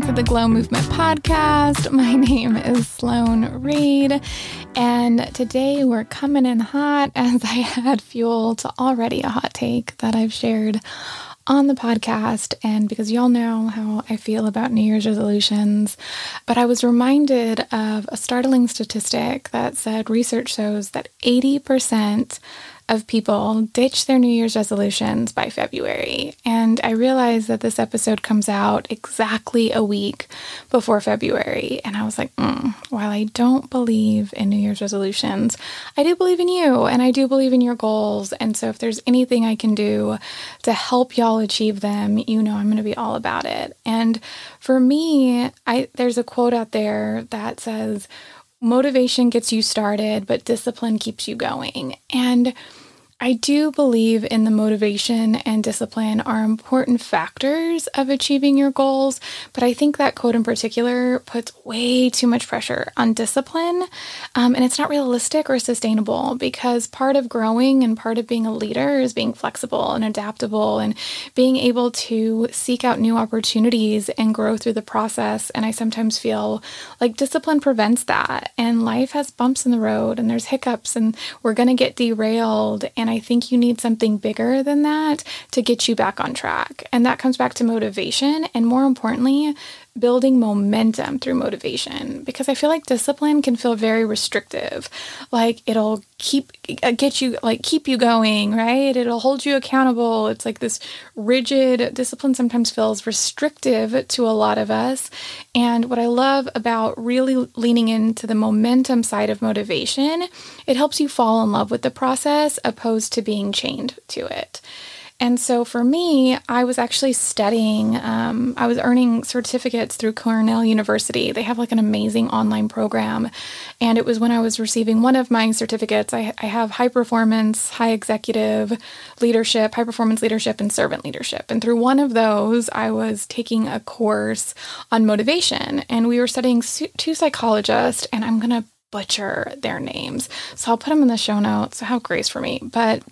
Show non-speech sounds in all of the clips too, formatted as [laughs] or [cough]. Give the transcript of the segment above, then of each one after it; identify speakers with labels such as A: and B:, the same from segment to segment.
A: To the Glow Movement Podcast. [laughs] My name is Sloan Reid, and today we're coming in hot [laughs] as I had fuel to already a hot take that I've shared on the podcast and because y'all know how I feel about New Year's resolutions. But I was reminded of a startling statistic that said research shows that 80% of people ditch their New Year's resolutions by February. And I realized that this episode comes out exactly a week before February. And I was like, mm, while I don't believe in New Year's resolutions, I do believe in you and I do believe in your goals. And so if there's anything I can do to help y'all achieve them, you know I'm going to be all about it. And for me, I there's a quote out there that says, motivation gets you started, but discipline keeps you going. And I do believe in the motivation and discipline are important factors of achieving your goals, but I think that quote in particular puts way too much pressure on discipline. Um, and it's not realistic or sustainable because part of growing and part of being a leader is being flexible and adaptable and being able to seek out new opportunities and grow through the process. And I sometimes feel like discipline prevents that. And life has bumps in the road and there's hiccups and we're going to get derailed. And I think you need something bigger than that to get you back on track. And that comes back to motivation and more importantly, building momentum through motivation because I feel like discipline can feel very restrictive. Like it'll keep uh, get you like keep you going, right? It'll hold you accountable. It's like this rigid discipline sometimes feels restrictive to a lot of us. And what I love about really leaning into the momentum side of motivation, it helps you fall in love with the process opposed to being chained to it. And so for me, I was actually studying, um, I was earning certificates through Cornell University. They have like an amazing online program. And it was when I was receiving one of my certificates, I, I have high performance, high executive leadership, high performance leadership, and servant leadership. And through one of those, I was taking a course on motivation. And we were studying two psychologists, and I'm going to butcher their names. So I'll put them in the show notes. So have grace for me. But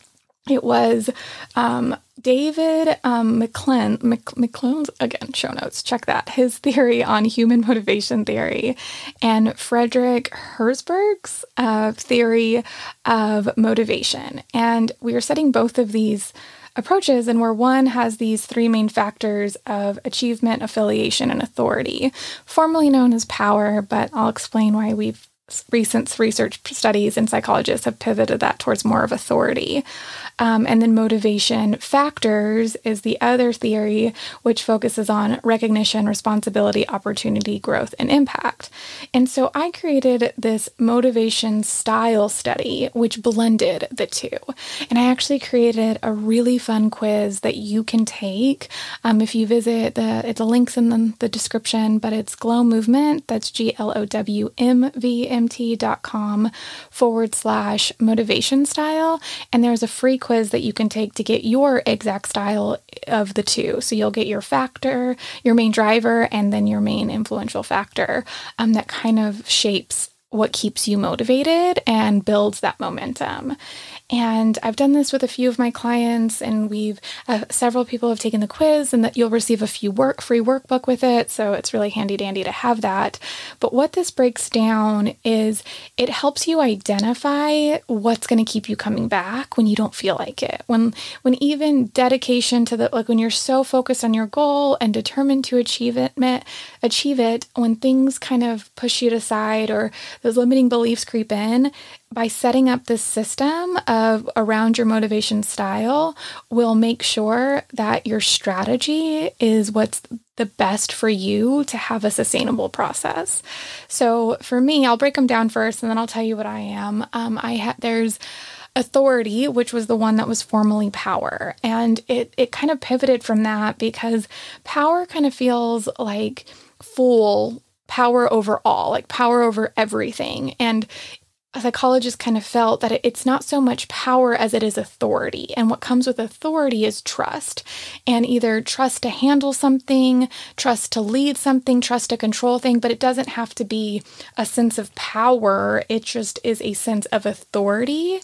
A: it was um, David um, McClellan, McClellan's, again, show notes, check that, his theory on human motivation theory, and Frederick Herzberg's uh, theory of motivation. And we are studying both of these approaches and where one has these three main factors of achievement, affiliation, and authority, formerly known as power, but I'll explain why we've recent research studies and psychologists have pivoted that towards more of authority. Um, and then motivation factors is the other theory, which focuses on recognition, responsibility, opportunity, growth, and impact. And so I created this motivation style study, which blended the two. And I actually created a really fun quiz that you can take um, if you visit the, it's a links in the, the description, but it's Glow Movement. That's G L O W M V M T dot com forward slash motivation style. And there's a free quiz that you can take to get your exact style of the two. So you'll get your factor, your main driver, and then your main influential factor um, that kind of shapes what keeps you motivated and builds that momentum. And I've done this with a few of my clients, and we've uh, several people have taken the quiz, and that you'll receive a few work free workbook with it. So it's really handy dandy to have that. But what this breaks down is it helps you identify what's going to keep you coming back when you don't feel like it. When when even dedication to the like when you're so focused on your goal and determined to achieve it, achieve it, when things kind of push you aside or those limiting beliefs creep in, by setting up this system of around your motivation style will make sure that your strategy is what's the best for you to have a sustainable process. So for me, I'll break them down first and then I'll tell you what I am. Um, I ha- there's authority, which was the one that was formerly power. And it it kind of pivoted from that because power kind of feels like full power over all, like power over everything. And psychologists kind of felt that it's not so much power as it is authority. And what comes with authority is trust. And either trust to handle something, trust to lead something, trust to control thing, but it doesn't have to be a sense of power. It just is a sense of authority.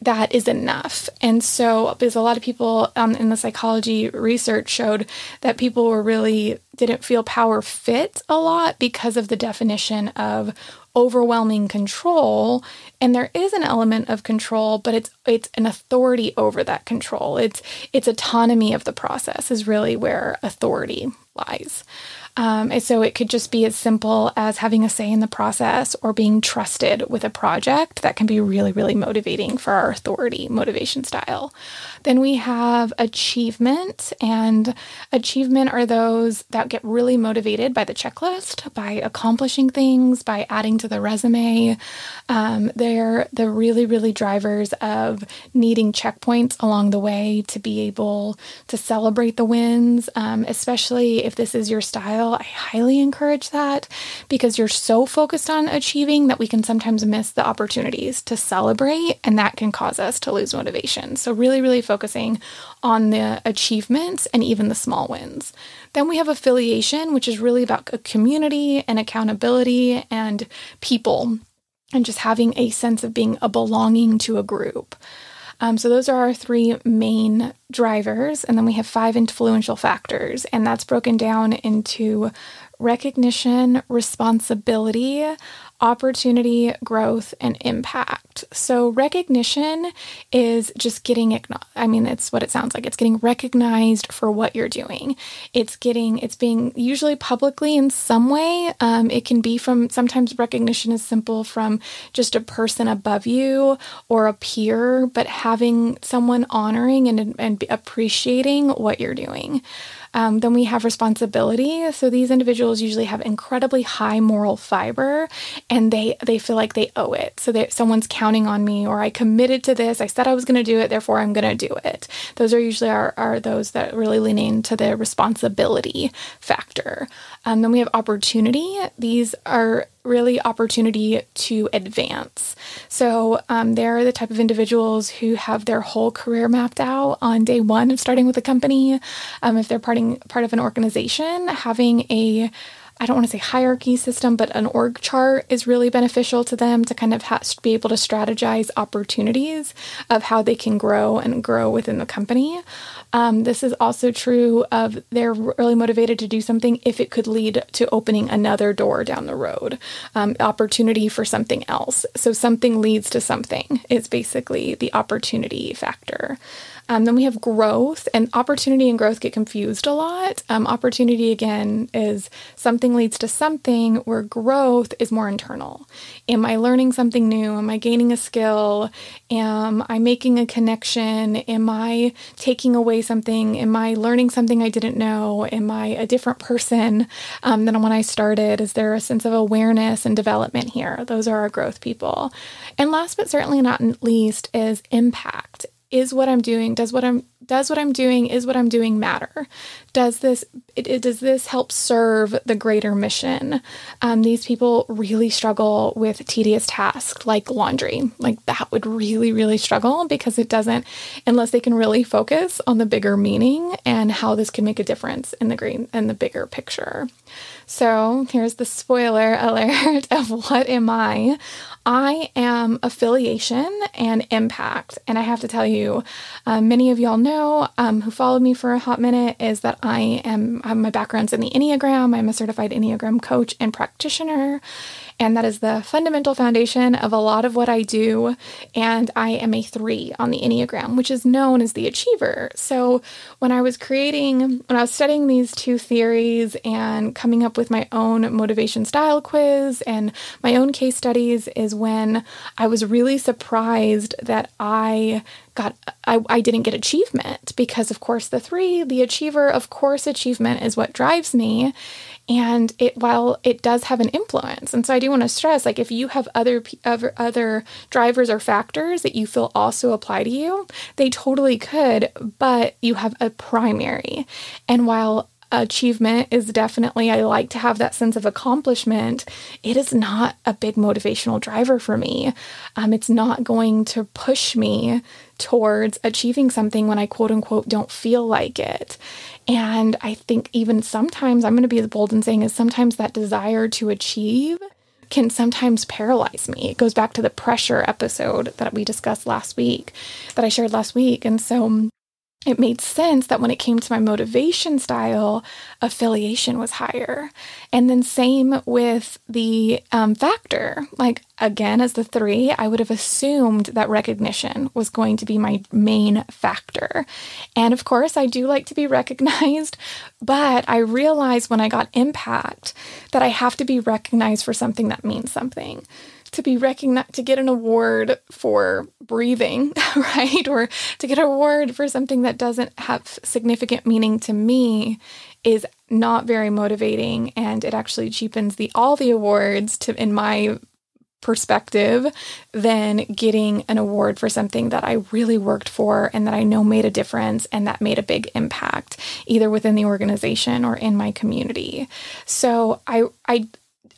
A: That is enough. And so, because a lot of people um, in the psychology research showed that people were really didn't feel power fit a lot because of the definition of overwhelming control. And there is an element of control but it's it's an authority over that control. It's it's autonomy of the process is really where authority lies um, and so it could just be as simple as having a say in the process or being trusted with a project that can be really, really motivating for our authority motivation style. Then we have achievement, and achievement are those that get really motivated by the checklist, by accomplishing things, by adding to the resume. Um, they're the really, really drivers of needing checkpoints along the way to be able to celebrate the wins, um, especially if this is your style. I highly encourage that because you're so focused on achieving that we can sometimes miss the opportunities to celebrate, and that can cause us to lose motivation. So, really, really focusing on the achievements and even the small wins. Then we have affiliation, which is really about a community and accountability and people and just having a sense of being a belonging to a group. Um, so those are our three main drivers. And then we have five influential factors, and that's broken down into recognition, responsibility, opportunity, growth, and impact. So, recognition is just getting, I mean, it's what it sounds like. It's getting recognized for what you're doing. It's getting, it's being usually publicly in some way. Um, it can be from, sometimes recognition is simple from just a person above you or a peer, but having someone honoring and, and appreciating what you're doing. Um, then we have responsibility. So these individuals usually have incredibly high moral fiber, and they they feel like they owe it. So that someone's counting on me, or I committed to this. I said I was going to do it, therefore I'm going to do it. Those are usually are, are those that really lean into the responsibility factor. Um, then we have opportunity. These are really opportunity to advance. So um, they're the type of individuals who have their whole career mapped out on day one of starting with a company. Um, if they're parting, part of an organization, having a I don't want to say hierarchy system, but an org chart is really beneficial to them to kind of be able to strategize opportunities of how they can grow and grow within the company. Um, this is also true of they're really motivated to do something if it could lead to opening another door down the road, um, opportunity for something else. So something leads to something is basically the opportunity factor. Um, then we have growth, and opportunity and growth get confused a lot. Um, opportunity, again, is something leads to something, where growth is more internal. Am I learning something new? Am I gaining a skill? Am I making a connection? Am I taking away something? Am I learning something I didn't know? Am I a different person um, than when I started? Is there a sense of awareness and development here? Those are our growth people. And last but certainly not least is impact is what I'm doing does what I'm does what I'm doing is what I'm doing matter? Does this it, it, does this help serve the greater mission? Um, these people really struggle with tedious tasks like laundry. Like that would really really struggle because it doesn't unless they can really focus on the bigger meaning and how this can make a difference in the green and the bigger picture. So here's the spoiler [laughs] alert of what am I? I am affiliation and impact. And I have to tell you, uh, many of y'all know um, who followed me for a hot minute is that I am, my background's in the Enneagram. I'm a certified Enneagram coach and practitioner. And that is the fundamental foundation of a lot of what I do. And I am a three on the Enneagram, which is known as the achiever. So when I was creating, when I was studying these two theories and coming up with my own motivation style quiz and my own case studies, is when I was really surprised that I got I, I didn't get achievement because of course the three the achiever of course achievement is what drives me. And it while it does have an influence and so i do want to stress like if you have other other other drivers or factors that you feel also apply to you they totally could but you have a primary. And while achievement is definitely I like to have that sense of accomplishment. It is not a big motivational driver for me. Um, it's not going to push me towards achieving something when I quote unquote don't feel like it. And I think even sometimes I'm going to be as bold in saying is sometimes that desire to achieve can sometimes paralyze me. It goes back to the pressure episode that we discussed last week, that I shared last week. And so it made sense that when it came to my motivation style, affiliation was higher. And then, same with the um, factor. Like, again, as the three, I would have assumed that recognition was going to be my main factor. And of course, I do like to be [laughs] recognized, but I realized when I got impact that I have to be recognized for something that means something to be recognized to get an award for breathing, [laughs] right? Or to get an award for something that doesn't have significant meaning to me is not very motivating and it actually cheapens the all the awards to in my perspective than getting an award for something that I really worked for and that I know made a difference and that made a big impact either within the organization or in my community. So I I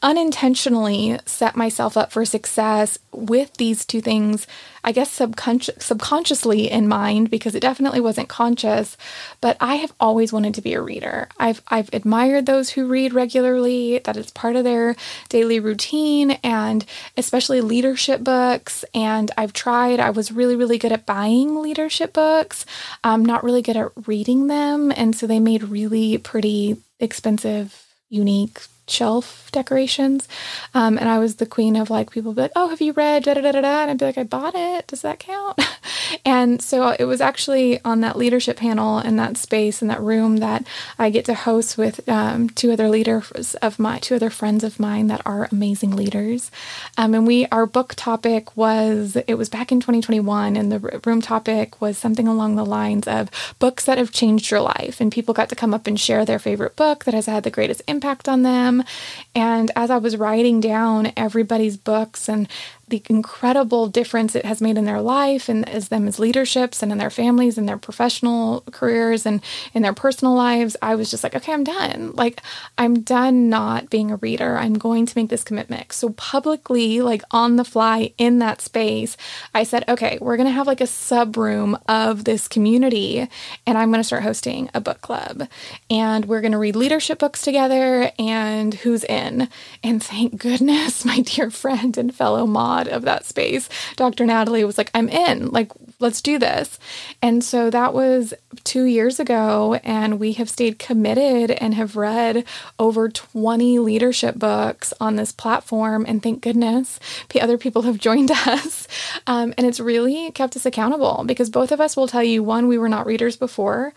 A: unintentionally set myself up for success with these two things, I guess subconscious, subconsciously in mind because it definitely wasn't conscious, but I have always wanted to be a reader. I've I've admired those who read regularly, that it's part of their daily routine and especially leadership books and I've tried I was really really good at buying leadership books. I'm not really good at reading them and so they made really pretty expensive unique shelf decorations. Um, and I was the queen of like people be like, oh, have you read da da da da da? And I'd be like, I bought it. Does that count? [laughs] and so it was actually on that leadership panel in that space in that room that I get to host with um, two other leaders of my two other friends of mine that are amazing leaders. Um, and we our book topic was it was back in 2021, and the room topic was something along the lines of books that have changed your life. And people got to come up and share their favorite book that has had the greatest impact on them and as I was writing down everybody's books and the incredible difference it has made in their life and as them as leaderships and in their families and their professional careers and in their personal lives, I was just like, okay, I'm done. Like, I'm done not being a reader. I'm going to make this commitment. So, publicly, like on the fly in that space, I said, okay, we're going to have like a sub room of this community and I'm going to start hosting a book club. And we're going to read leadership books together and who's in. And thank goodness, [laughs] my dear friend and fellow mom of that space, Dr. Natalie was like, I'm in, like, let's do this. And so that was two years ago, and we have stayed committed and have read over 20 leadership books on this platform. And thank goodness, the other people have [laughs] joined us. Um, and it's really kept us accountable because both of us will tell you one, we were not readers before.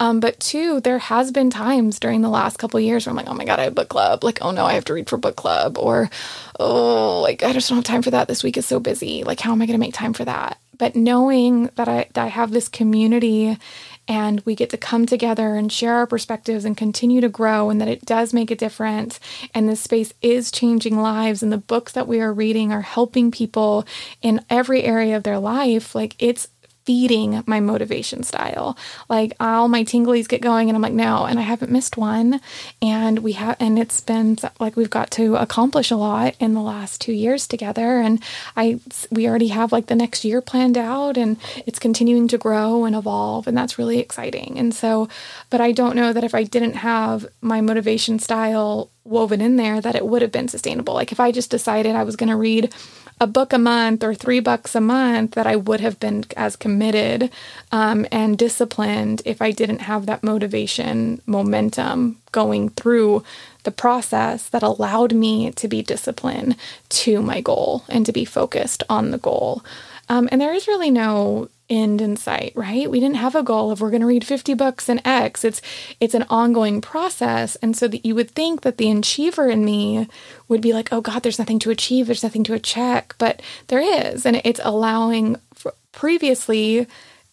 A: Um, but two, there has been times during the last couple years where I'm like, oh my God, I have book club. Like, oh no, I have to read for book club. Or, oh, like, I just don't have time for that. This week is so busy. Like, how am I going to make time for that? But knowing that I, that I have this community and we get to come together and share our perspectives and continue to grow and that it does make a difference and this space is changing lives and the books that we are reading are helping people in every area of their life like it's feeding my motivation style. Like all my tinglies get going and I'm like, no, and I haven't missed one. And we have, and it's been like we've got to accomplish a lot in the last two years together. And I, we already have like the next year planned out and it's continuing to grow and evolve. And that's really exciting. And so, but I don't know that if I didn't have my motivation style woven in there, that it would have been sustainable. Like if I just decided I was going to read a book a month or three bucks a month that I would have been as committed um, and disciplined if I didn't have that motivation momentum going through the process that allowed me to be disciplined to my goal and to be focused on the goal. Um, and there is really no end in sight, right? We didn't have a goal of we're going to read 50 books in X. It's it's an ongoing process. And so that you would think that the achiever in me would be like, "Oh god, there's nothing to achieve, there's nothing to check." But there is, and it's allowing previously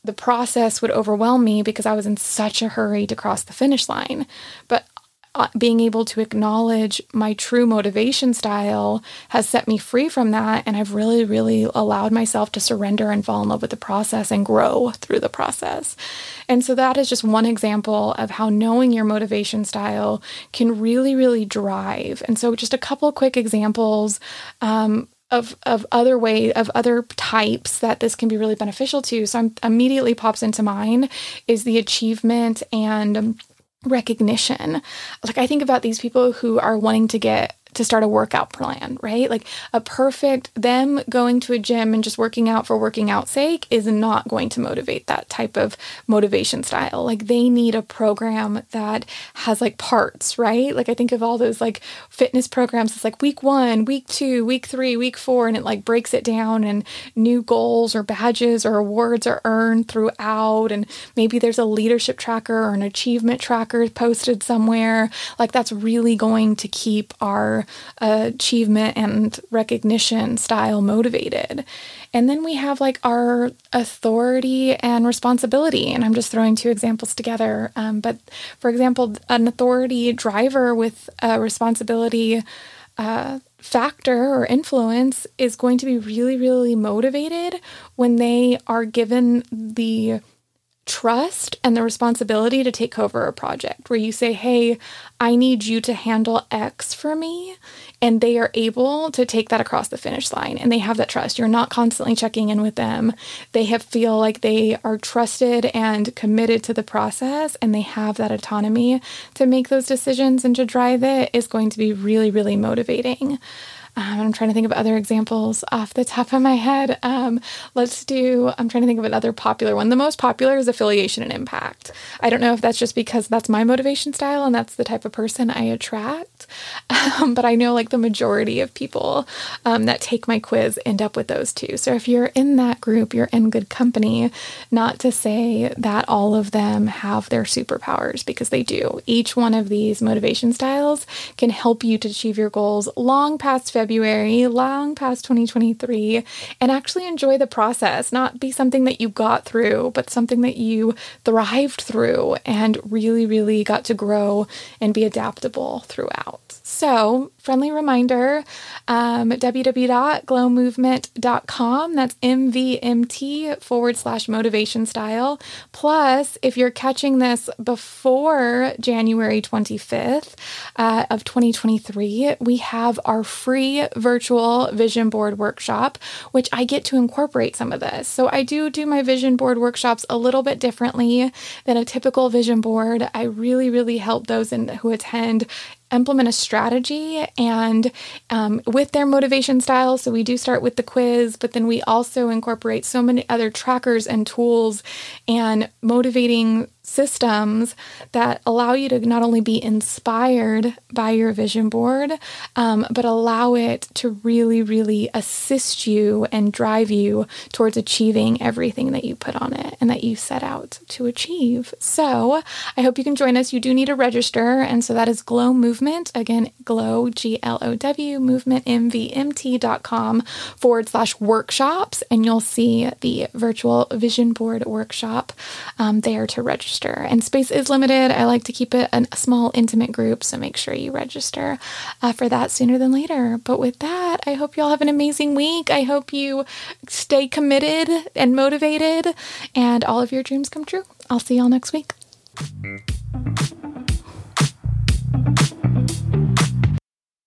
A: the process would overwhelm me because I was in such a hurry to cross the finish line. But uh, being able to acknowledge my true motivation style has set me free from that. And I've really, really allowed myself to surrender and fall in love with the process and grow through the process. And so that is just one example of how knowing your motivation style can really, really drive. And so, just a couple quick examples. Um, of, of other way of other types that this can be really beneficial to. So I'm, immediately pops into mind is the achievement and recognition. Like I think about these people who are wanting to get to start a workout plan, right? Like a perfect them going to a gym and just working out for working out sake is not going to motivate that type of motivation style. Like they need a program that has like parts, right? Like I think of all those like fitness programs it's like week 1, week 2, week 3, week 4 and it like breaks it down and new goals or badges or awards are earned throughout and maybe there's a leadership tracker or an achievement tracker posted somewhere. Like that's really going to keep our achievement and recognition style motivated. And then we have like our authority and responsibility. And I'm just throwing two examples together. Um, but for example, an authority driver with a responsibility uh, factor or influence is going to be really, really motivated when they are given the trust and the responsibility to take over a project where you say, Hey, I need you to handle X for me. And they are able to take that across the finish line and they have that trust. You're not constantly checking in with them. They have feel like they are trusted and committed to the process and they have that autonomy to make those decisions and to drive it is going to be really, really motivating. Um, I'm trying to think of other examples off the top of my head. Um, let's do, I'm trying to think of another popular one. The most popular is affiliation and impact. I don't know if that's just because that's my motivation style and that's the type of person I attract, [laughs] um, but I know like the majority of people um, that take my quiz end up with those two. So if you're in that group, you're in good company. Not to say that all of them have their superpowers because they do. Each one of these motivation styles can help you to achieve your goals long past February, long past 2023, and actually enjoy the process, not be something that you got through, but something that you thrived through and really, really got to grow and be adaptable throughout. So, friendly reminder um, www.glowmovement.com. That's MVMT forward slash motivation style. Plus, if you're catching this before January 25th uh, of 2023, we have our free virtual vision board workshop, which I get to incorporate some of this. So, I do do my vision board workshops a little bit differently than a typical vision board. I really, really help those in, who attend implement a strategy and um, with their motivation style. So we do start with the quiz, but then we also incorporate so many other trackers and tools and motivating systems that allow you to not only be inspired by your vision board, um, but allow it to really, really assist you and drive you towards achieving everything that you put on it and that you set out to achieve. So I hope you can join us. You do need to register. And so that is Glow Movement. Again, Glow, G L O W, movement, MVMT.com forward slash workshops. And you'll see the virtual vision board workshop um, there to register register. And space is limited. I like to keep it a small, intimate group, so make sure you register uh, for that sooner than later. But with that, I hope you all have an amazing week. I hope you stay committed and motivated, and all of your dreams come true. I'll see y'all next week.